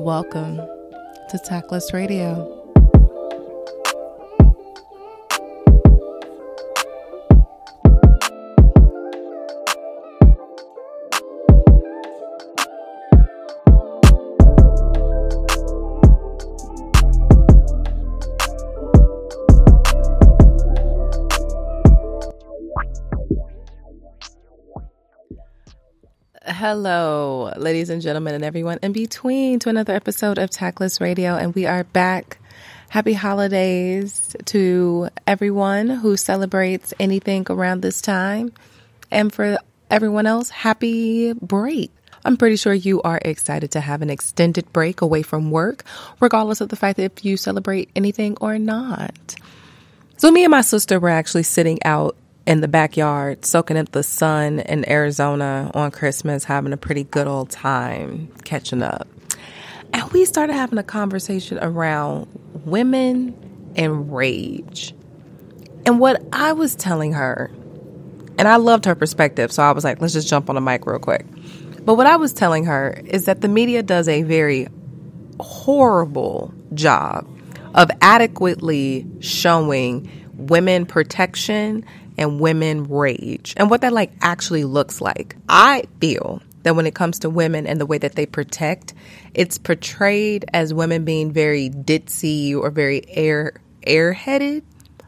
Welcome to Tactless Radio. Hello, ladies and gentlemen, and everyone in between, to another episode of Tactless Radio. And we are back. Happy holidays to everyone who celebrates anything around this time. And for everyone else, happy break. I'm pretty sure you are excited to have an extended break away from work, regardless of the fact that if you celebrate anything or not. So, me and my sister were actually sitting out in the backyard, soaking up the sun in Arizona on Christmas, having a pretty good old time catching up. And we started having a conversation around women and rage. And what I was telling her, and I loved her perspective, so I was like, let's just jump on the mic real quick. But what I was telling her is that the media does a very horrible job of adequately showing women protection and women rage and what that like actually looks like. I feel that when it comes to women and the way that they protect, it's portrayed as women being very ditzy or very air airheaded,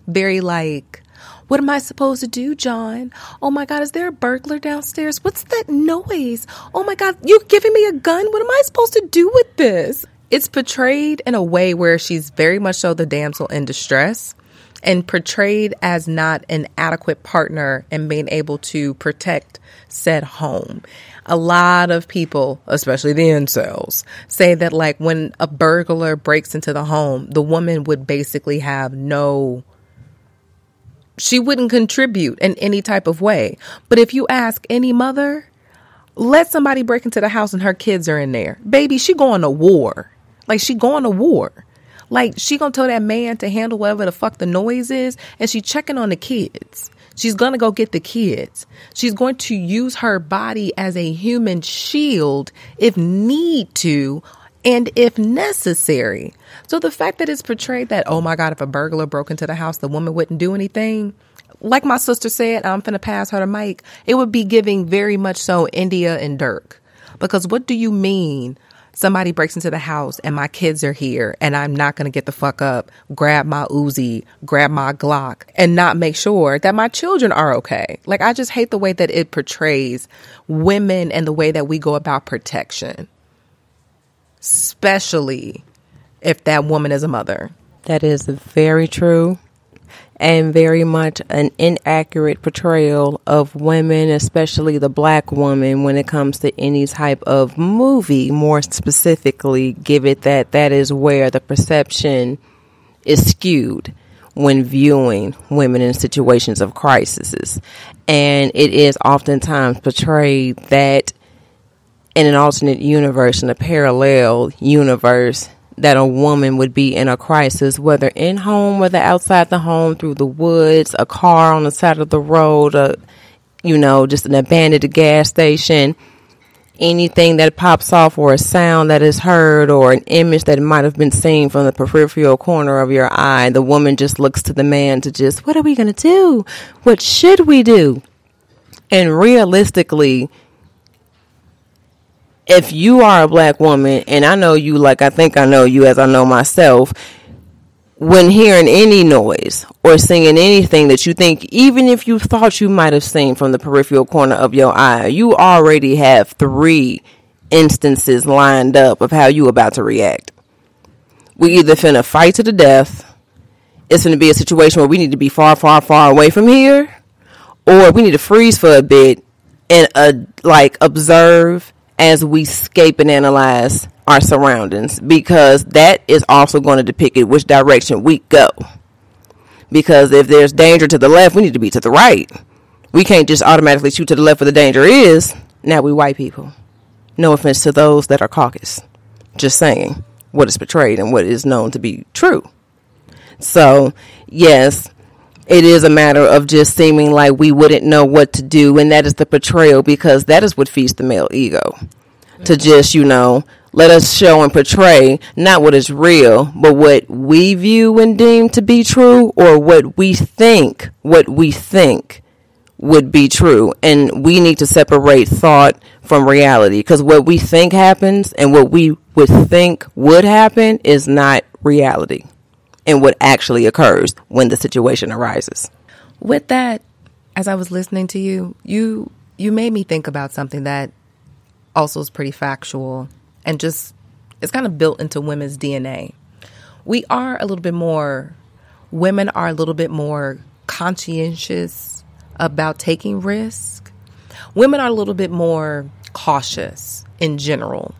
very like what am I supposed to do, John? Oh my God, is there a burglar downstairs? What's that noise? Oh my God, you're giving me a gun? What am I supposed to do with this? It's portrayed in a way where she's very much so the damsel in distress and portrayed as not an adequate partner and being able to protect said home. A lot of people, especially the incels, say that like when a burglar breaks into the home, the woman would basically have no she wouldn't contribute in any type of way. But if you ask any mother, let somebody break into the house and her kids are in there. Baby, she going to war. Like she going to war. Like she gonna tell that man to handle whatever the fuck the noise is, and she checking on the kids. She's gonna go get the kids. She's going to use her body as a human shield if need to and if necessary. So the fact that it's portrayed that, oh my God, if a burglar broke into the house, the woman wouldn't do anything. Like my sister said, I'm finna pass her the mic. It would be giving very much so India and Dirk. Because what do you mean somebody breaks into the house and my kids are here and I'm not going to get the fuck up, grab my Uzi, grab my Glock and not make sure that my children are okay. Like I just hate the way that it portrays women and the way that we go about protection. Especially if that woman is a mother. That is very true and very much an inaccurate portrayal of women, especially the black woman, when it comes to any type of movie. More specifically, give it that that is where the perception is skewed when viewing women in situations of crises. And it is oftentimes portrayed that in an alternate universe, in a parallel universe, that a woman would be in a crisis, whether in home, whether outside the home, through the woods, a car on the side of the road, a, you know, just an abandoned gas station, anything that pops off or a sound that is heard or an image that might have been seen from the peripheral corner of your eye, the woman just looks to the man to just, what are we going to do? What should we do? And realistically, if you are a black woman, and I know you like I think I know you as I know myself, when hearing any noise or seeing anything that you think, even if you thought you might have seen from the peripheral corner of your eye, you already have three instances lined up of how you about to react. We either finna fight to the death, it's gonna be a situation where we need to be far, far, far away from here, or we need to freeze for a bit and uh, like observe as we scape and analyze our surroundings because that is also going to depict it which direction we go. Because if there's danger to the left, we need to be to the right. We can't just automatically shoot to the left where the danger is. Now we white people. No offense to those that are caucus. Just saying what is portrayed and what is known to be true. So, yes, it is a matter of just seeming like we wouldn't know what to do and that is the portrayal because that is what feeds the male ego to just you know let us show and portray not what is real, but what we view and deem to be true, or what we think, what we think would be true. And we need to separate thought from reality because what we think happens and what we would think would happen is not reality and what actually occurs when the situation arises. With that, as I was listening to you, you you made me think about something that also is pretty factual and just it's kind of built into women's DNA. We are a little bit more women are a little bit more conscientious about taking risk. Women are a little bit more cautious in general.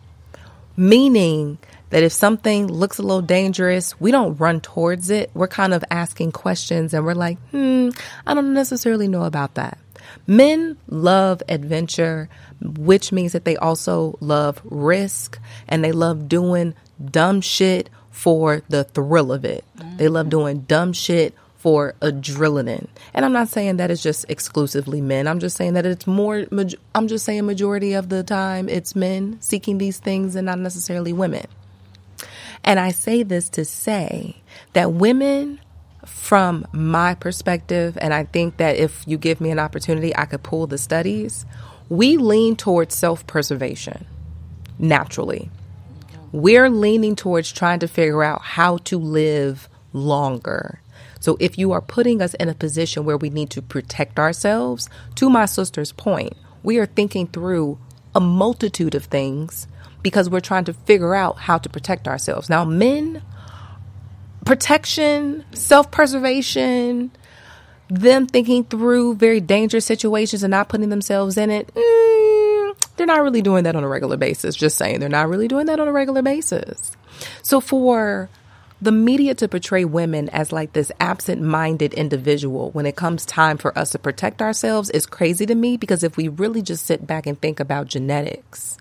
Meaning that if something looks a little dangerous, we don't run towards it. We're kind of asking questions and we're like, hmm, I don't necessarily know about that. Men love adventure, which means that they also love risk and they love doing dumb shit for the thrill of it. They love doing dumb shit for adrenaline. And I'm not saying that it's just exclusively men. I'm just saying that it's more, I'm just saying majority of the time it's men seeking these things and not necessarily women. And I say this to say that women, from my perspective, and I think that if you give me an opportunity, I could pull the studies, we lean towards self preservation naturally. We're leaning towards trying to figure out how to live longer. So if you are putting us in a position where we need to protect ourselves, to my sister's point, we are thinking through a multitude of things because we're trying to figure out how to protect ourselves. Now, men, protection, self preservation, them thinking through very dangerous situations and not putting themselves in it, mm, they're not really doing that on a regular basis. Just saying, they're not really doing that on a regular basis. So, for the media to portray women as like this absent minded individual when it comes time for us to protect ourselves is crazy to me because if we really just sit back and think about genetics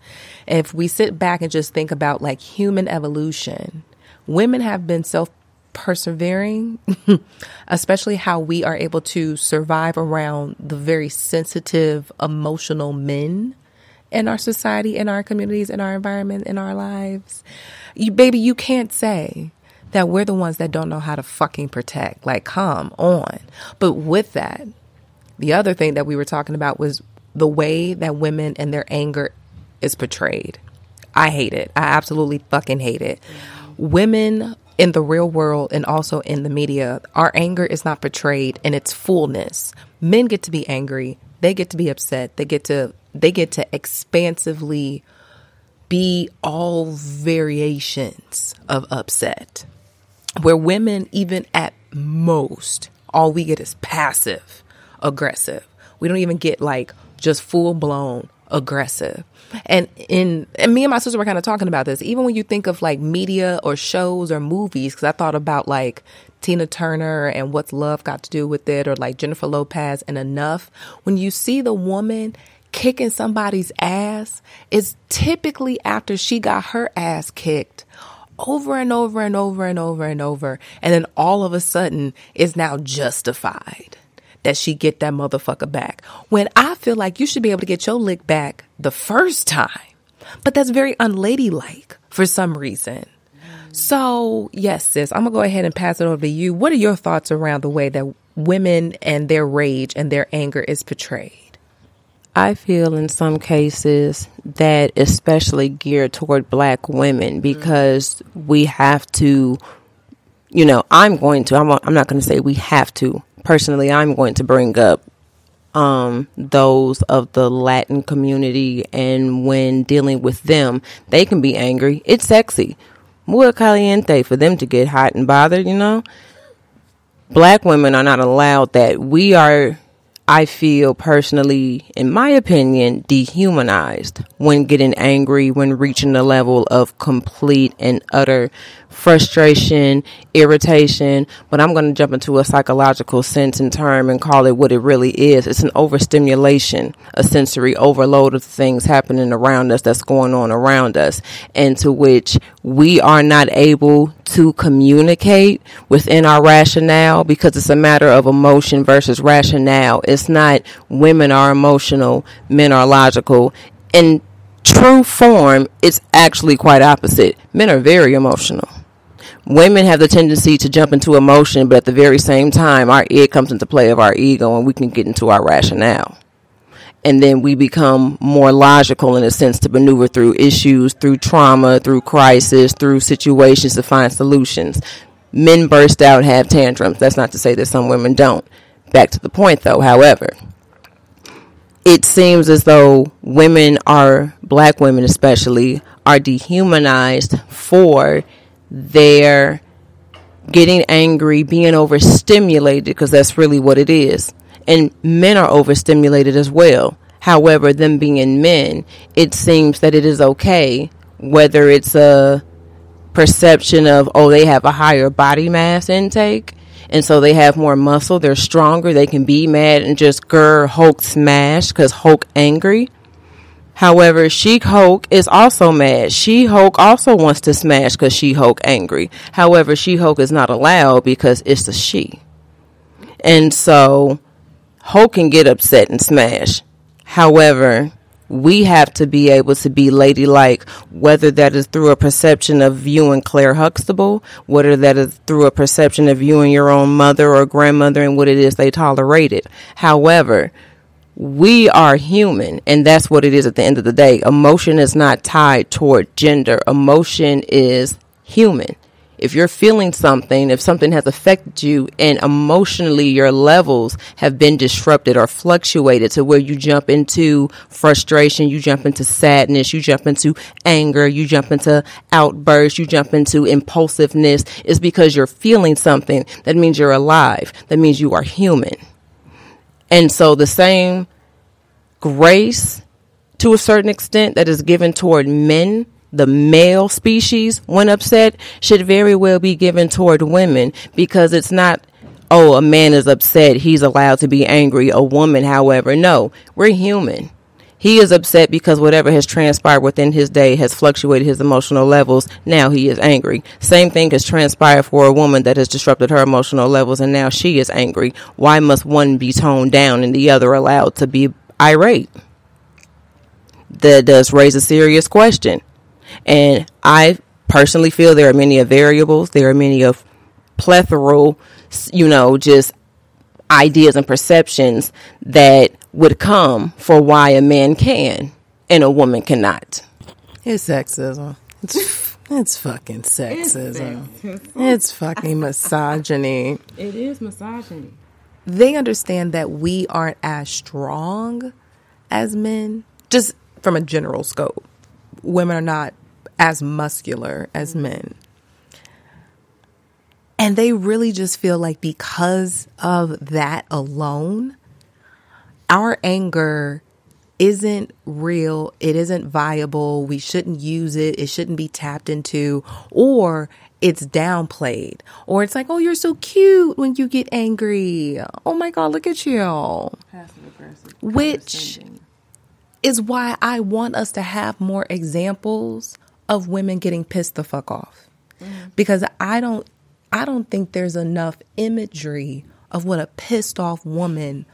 if we sit back and just think about like human evolution, women have been self persevering, especially how we are able to survive around the very sensitive, emotional men in our society, in our communities, in our environment, in our lives. You, baby, you can't say that we're the ones that don't know how to fucking protect. Like, come on. But with that, the other thing that we were talking about was the way that women and their anger is portrayed. I hate it. I absolutely fucking hate it. Women in the real world and also in the media, our anger is not portrayed in its fullness. Men get to be angry, they get to be upset, they get to they get to expansively be all variations of upset. Where women, even at most, all we get is passive aggressive. We don't even get like just full blown aggressive. And in and me and my sister were kind of talking about this. Even when you think of like media or shows or movies, because I thought about like Tina Turner and what's love got to do with it, or like Jennifer Lopez and Enough. When you see the woman kicking somebody's ass, it's typically after she got her ass kicked over and over and over and over and over, and then all of a sudden is now justified that she get that motherfucker back. When I feel like you should be able to get your lick back the first time. But that's very unladylike for some reason. So, yes, sis, I'm going to go ahead and pass it over to you. What are your thoughts around the way that women and their rage and their anger is portrayed? I feel in some cases that especially geared toward black women mm-hmm. because we have to, you know, I'm going to, I'm, I'm not going to say we have to, personally, I'm going to bring up um, those of the Latin community, and when dealing with them, they can be angry. It's sexy, muy caliente for them to get hot and bothered. You know, black women are not allowed that. We are I feel personally, in my opinion, dehumanized when getting angry, when reaching the level of complete and utter frustration, irritation. But I'm going to jump into a psychological sense and term and call it what it really is. It's an overstimulation, a sensory overload of things happening around us that's going on around us, and to which we are not able to communicate within our rationale because it's a matter of emotion versus rationale. It's not women are emotional, men are logical. And true form, it's actually quite opposite. Men are very emotional. Women have the tendency to jump into emotion, but at the very same time, our id comes into play of our ego and we can get into our rationale. And then we become more logical in a sense to maneuver through issues, through trauma, through crisis, through situations to find solutions. Men burst out, have tantrums. That's not to say that some women don't. Back to the point though, however, it seems as though women are, black women especially, are dehumanized for their getting angry, being overstimulated, because that's really what it is. And men are overstimulated as well. However, them being men, it seems that it is okay, whether it's a perception of, oh, they have a higher body mass intake, and so they have more muscle, they're stronger, they can be mad and just grr, Hulk smash, because Hulk angry. However, She Hulk is also mad. She Hulk also wants to smash because She Hulk angry. However, She Hulk is not allowed because it's a she. And so Hulk can get upset and smash. However, we have to be able to be ladylike, whether that is through a perception of viewing Claire Huxtable, whether that is through a perception of viewing your own mother or grandmother and what it is they tolerated. However, we are human and that's what it is at the end of the day. Emotion is not tied toward gender. Emotion is human. If you're feeling something if something has affected you and emotionally your levels have been disrupted or fluctuated to where you jump into frustration you jump into sadness you jump into anger you jump into outbursts you jump into impulsiveness it's because you're feeling something. That means you're alive. That means you are human and so the same grace to a certain extent that is given toward men, the male species, when upset, should very well be given toward women because it's not, oh, a man is upset, he's allowed to be angry. A woman, however, no, we're human. He is upset because whatever has transpired within his day has fluctuated his emotional levels. Now he is angry. Same thing has transpired for a woman that has disrupted her emotional levels and now she is angry. Why must one be toned down and the other allowed to be irate? That does raise a serious question. And I personally feel there are many of variables. There are many of plethora, you know, just ideas and perceptions that would come for why a man can and a woman cannot. It's sexism. It's, it's fucking sexism. It's, it's fucking misogyny. It is misogyny. They understand that we aren't as strong as men, just from a general scope. Women are not as muscular as men. And they really just feel like because of that alone, our anger isn't real, it isn't viable, we shouldn't use it, it shouldn't be tapped into, or it's downplayed, or it's like, oh, you're so cute when you get angry. Oh my God, look at you. Which is why I want us to have more examples of women getting pissed the fuck off. Mm. Because I don't I don't think there's enough imagery of what a pissed off woman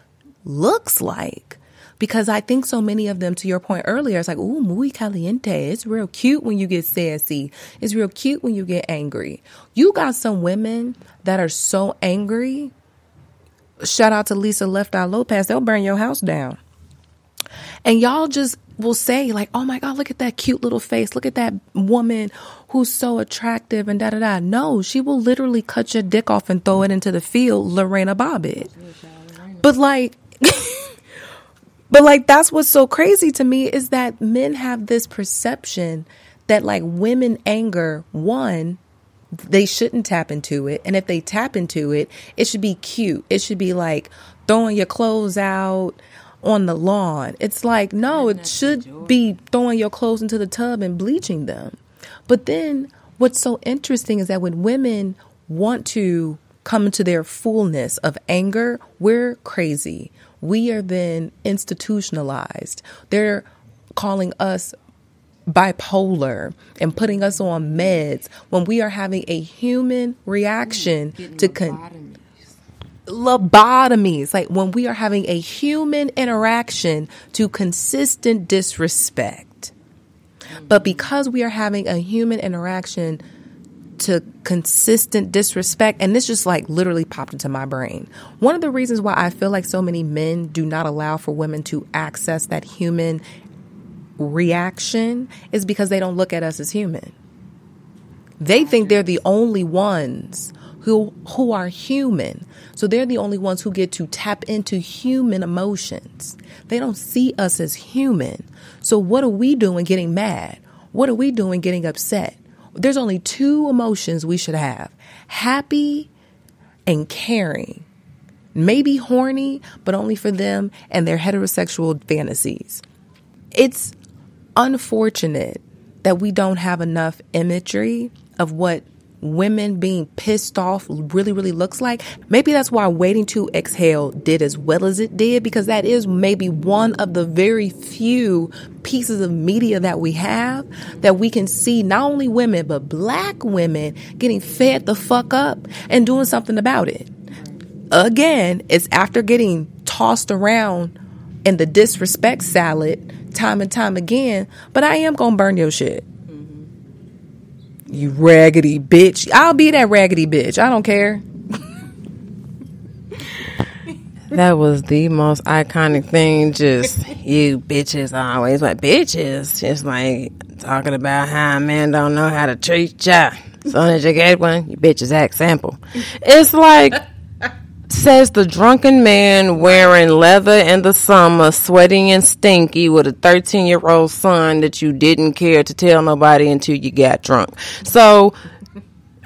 looks like. Because I think so many of them, to your point earlier, it's like, ooh, muy caliente. It's real cute when you get sassy. It's real cute when you get angry. You got some women that are so angry. Shout out to Lisa Left Eye Lopez. They'll burn your house down. And y'all just will say, like, oh my God, look at that cute little face. Look at that woman who's so attractive and da da da. No, she will literally cut your dick off and throw it into the field, Lorena Bobbitt. But like, but like, that's what's so crazy to me is that men have this perception that like women anger, one, they shouldn't tap into it. And if they tap into it, it should be cute. It should be like throwing your clothes out on the lawn. It's like, no, it should be throwing your clothes into the tub and bleaching them. But then what's so interesting is that when women want to come into their fullness of anger, we're crazy. We are then institutionalized. They're calling us bipolar and putting us on meds when we are having a human reaction to con- lobotomies, like when we are having a human interaction to consistent disrespect. But because we are having a human interaction to consistent disrespect, and this just like literally popped into my brain. One of the reasons why I feel like so many men do not allow for women to access that human reaction is because they don't look at us as human. They think they're the only ones who who are human. So they're the only ones who get to tap into human emotions. They don't see us as human. So what are we doing getting mad? What are we doing getting upset? There's only two emotions we should have. Happy and caring. Maybe horny, but only for them and their heterosexual fantasies. It's unfortunate that we don't have enough imagery of what women being pissed off really, really looks like. Maybe that's why Waiting to Exhale did as well as it did, because that is maybe one of the very few pieces of media that we have that we can see not only women, but black women getting fed the fuck up and doing something about it. Again, it's after getting tossed around in the disrespect salad time and time again, but I am gonna burn your shit. You raggedy bitch. I'll be that raggedy bitch. I don't care. that was the most iconic thing. Just you bitches always like bitches. Just like talking about how a man don't know how to treat ya. Soon as you get one, you bitches act simple. It's like says the drunken man wearing leather in the summer, sweating and stinky with a 13 year old son that you didn't care to tell nobody until you got drunk. So,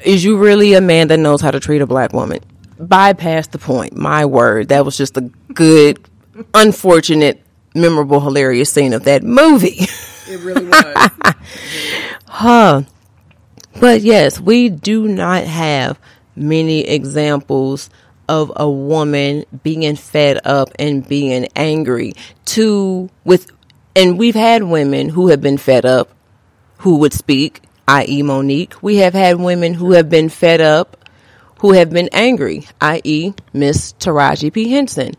is you really a man that knows how to treat a black woman? Bypass the point. My word. That was just a good, unfortunate, memorable, hilarious scene of that movie. It really was. huh. But yes, we do not have many examples of a woman being fed up and being angry to with and we've had women who have been fed up who would speak i.e. Mo'Nique we have had women who have been fed up who have been angry i.e. Miss Taraji P Henson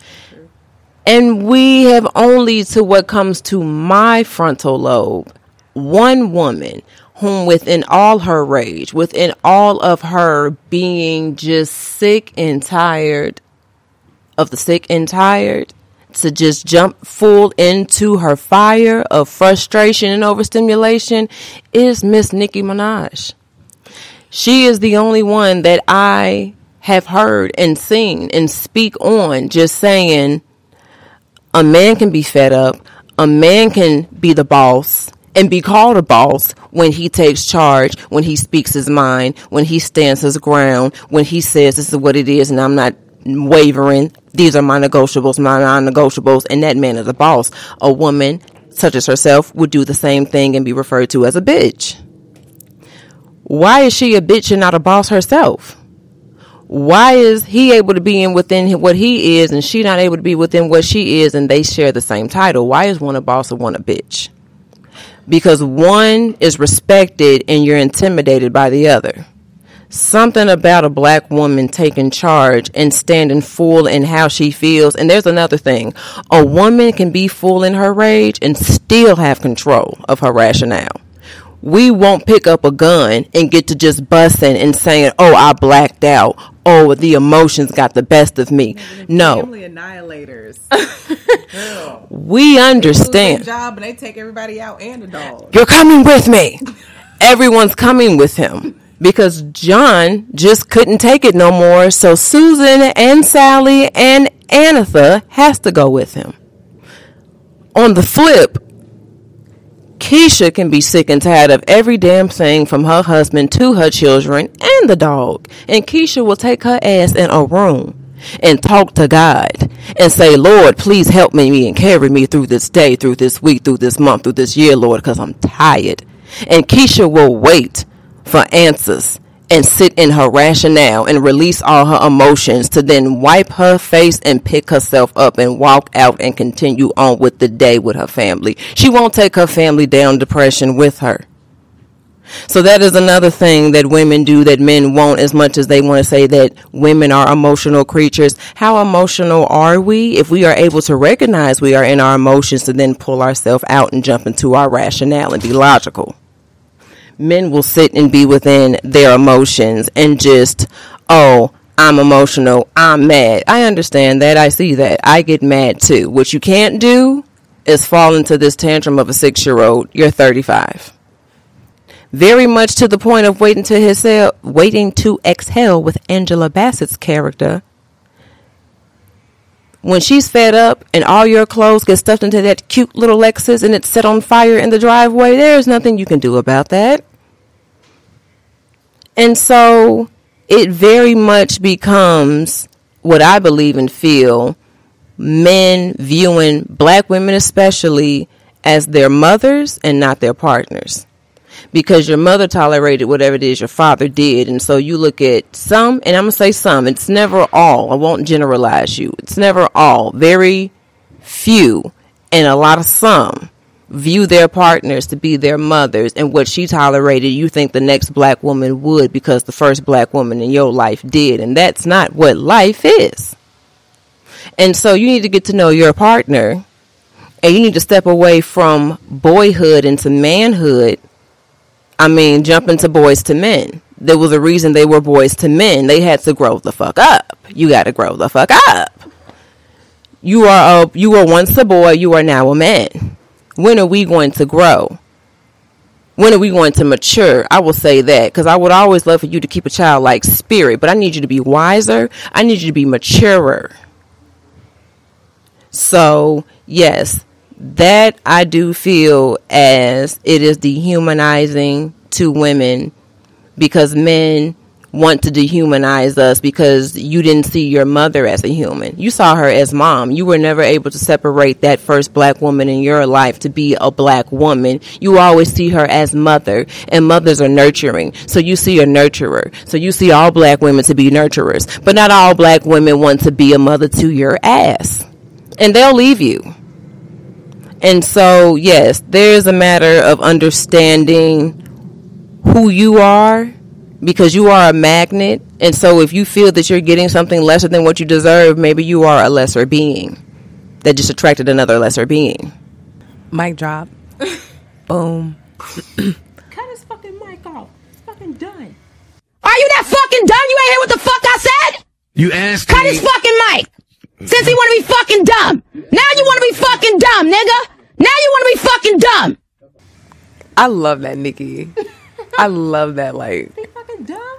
and we have only to what comes to my frontal lobe one woman whom within all her rage, within all of her being just sick and tired of the sick and tired, to just jump full into her fire of frustration and overstimulation is Miss Nicki Minaj. She is the only one that I have heard and seen and speak on just saying a man can be fed up, a man can be the boss, and be called a boss when he takes charge, when he speaks his mind, when he stands his ground, when he says this is what it is and I'm not wavering. These are my negotiables, my non-negotiables, and that man is a boss. A woman such as herself would do the same thing and be referred to as a bitch. Why is she a bitch and not a boss herself? Why is he able to be in within what he is and she not able to be within what she is and they share the same title? Why is one a boss and one a bitch? Because one is respected and you're intimidated by the other. Something about a black woman taking charge and standing full in how she feels. And there's another thing a woman can be full in her rage and still have control of her rationale we won't pick up a gun and get to just busting and saying, "Oh, I blacked out. Oh, the emotions got the best of me." No, family annihilators. we understand. job and they take everybody out and the dog. You're coming with me. Everyone's coming with him because John just couldn't take it no more. So Susan and Sally and Anatha has to go with him. On the flip, Keisha can be sick and tired of every damn thing from her husband to her children and the dog. And Keisha will take her ass in a room and talk to God and say, Lord, please help me and carry me through this day, through this week, through this month, through this year, Lord, because I'm tired. And Keisha will wait for answers and sit in her rationale and release all her emotions to then wipe her face and pick herself up and walk out and continue on with the day with her family. She won't take her family down depression with her. So that is another thing that women do that men won't as much as they want to say that women are emotional creatures. How emotional are we if we are able to recognize we are in our emotions to then pull ourselves out and jump into our rationale and be logical? Men will sit and be within their emotions and just, oh, I'm emotional. I'm mad. I understand that. I see that. I get mad too. What you can't do is fall into this tantrum of a six year old. You're 35 very much to the point of waiting to his waiting to exhale with Angela Bassett's character. When she's fed up and all your clothes get stuffed into that cute little Lexus and it's set on fire in the driveway, there's nothing you can do about that. And so it very much becomes what I believe and feel men viewing black women, especially, as their mothers and not their partners because your mother tolerated whatever it is your father did. And so you look at some, and I'm going to say some, it's never all. I won't generalize you. It's never all. Very few and a lot of some view their partners to be their mothers and what she tolerated you think the next black woman would because the first black woman in your life did and that's not what life is and so you need to get to know your partner and you need to step away from boyhood into manhood I mean, jumping to boys to Men. There was a reason they were boys to Men. They had to grow the fuck up. You got to grow the fuck up. You are a you were once a boy. You are now a man. When are we going to grow? When are we going to mature? I will say that because I would always love for you to keep a childlike spirit, but I need you to be wiser. I need you to be maturer. So yes, that I do feel as it is dehumanizing to women because men want to dehumanize us because you didn't see your mother as a human. You saw her as mom. You were never able to separate that first black woman in your life to be a black woman. You always see her as mother, and mothers are nurturing. So you see a nurturer. So you see all black women to be nurturers. But not all black women want to be a mother to your ass. And they'll leave you. And so, yes, there's a matter of understanding who you are because you are a magnet. And so, if you feel that you're getting something lesser than what you deserve, maybe you are a lesser being that just attracted another lesser being. Mic drop. Boom. Cut his fucking mic off. It's fucking done. Are you that fucking done? You ain't hear what the fuck I said? You asked Cut me. his fucking mic. Since he want to be fucking dumb. Now you want to be fucking dumb, nigga. Now you want to be fucking dumb. I love that, Nicki. I love that. Like, He fucking dumb?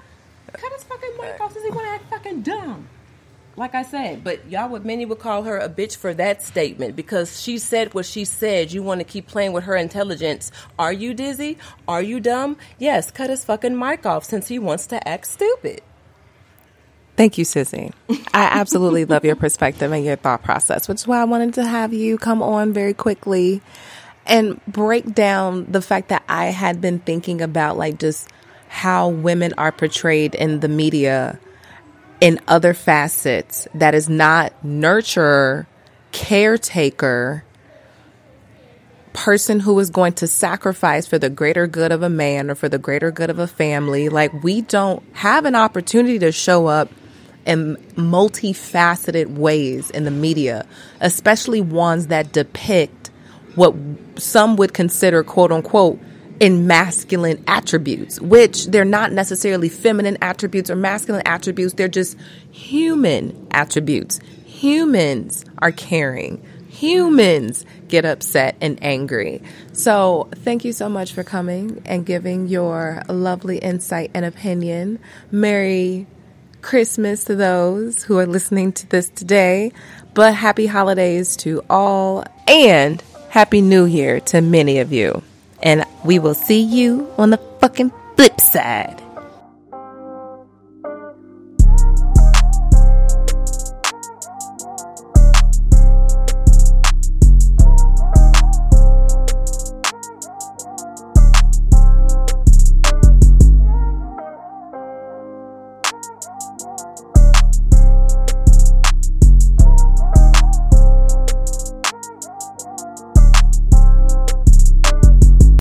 Cut his fucking mic off since he want to act fucking dumb. Like I said, but y'all would many would call her a bitch for that statement because she said what she said. You want to keep playing with her intelligence. Are you dizzy? Are you dumb? Yes, cut his fucking mic off since he wants to act stupid. Thank you, Sissy. I absolutely love your perspective and your thought process, which is why I wanted to have you come on very quickly and break down the fact that I had been thinking about like just how women are portrayed in the media in other facets that is not nurturer, caretaker, person who is going to sacrifice for the greater good of a man or for the greater good of a family. Like, we don't have an opportunity to show up in multifaceted ways in the media, especially ones that depict what some would consider quote unquote in masculine attributes, which they're not necessarily feminine attributes or masculine attributes, they're just human attributes. Humans are caring. Humans get upset and angry. So, thank you so much for coming and giving your lovely insight and opinion. Merry Christmas to those who are listening to this today, but happy holidays to all and happy new year to many of you. And we will see you on the fucking flip side.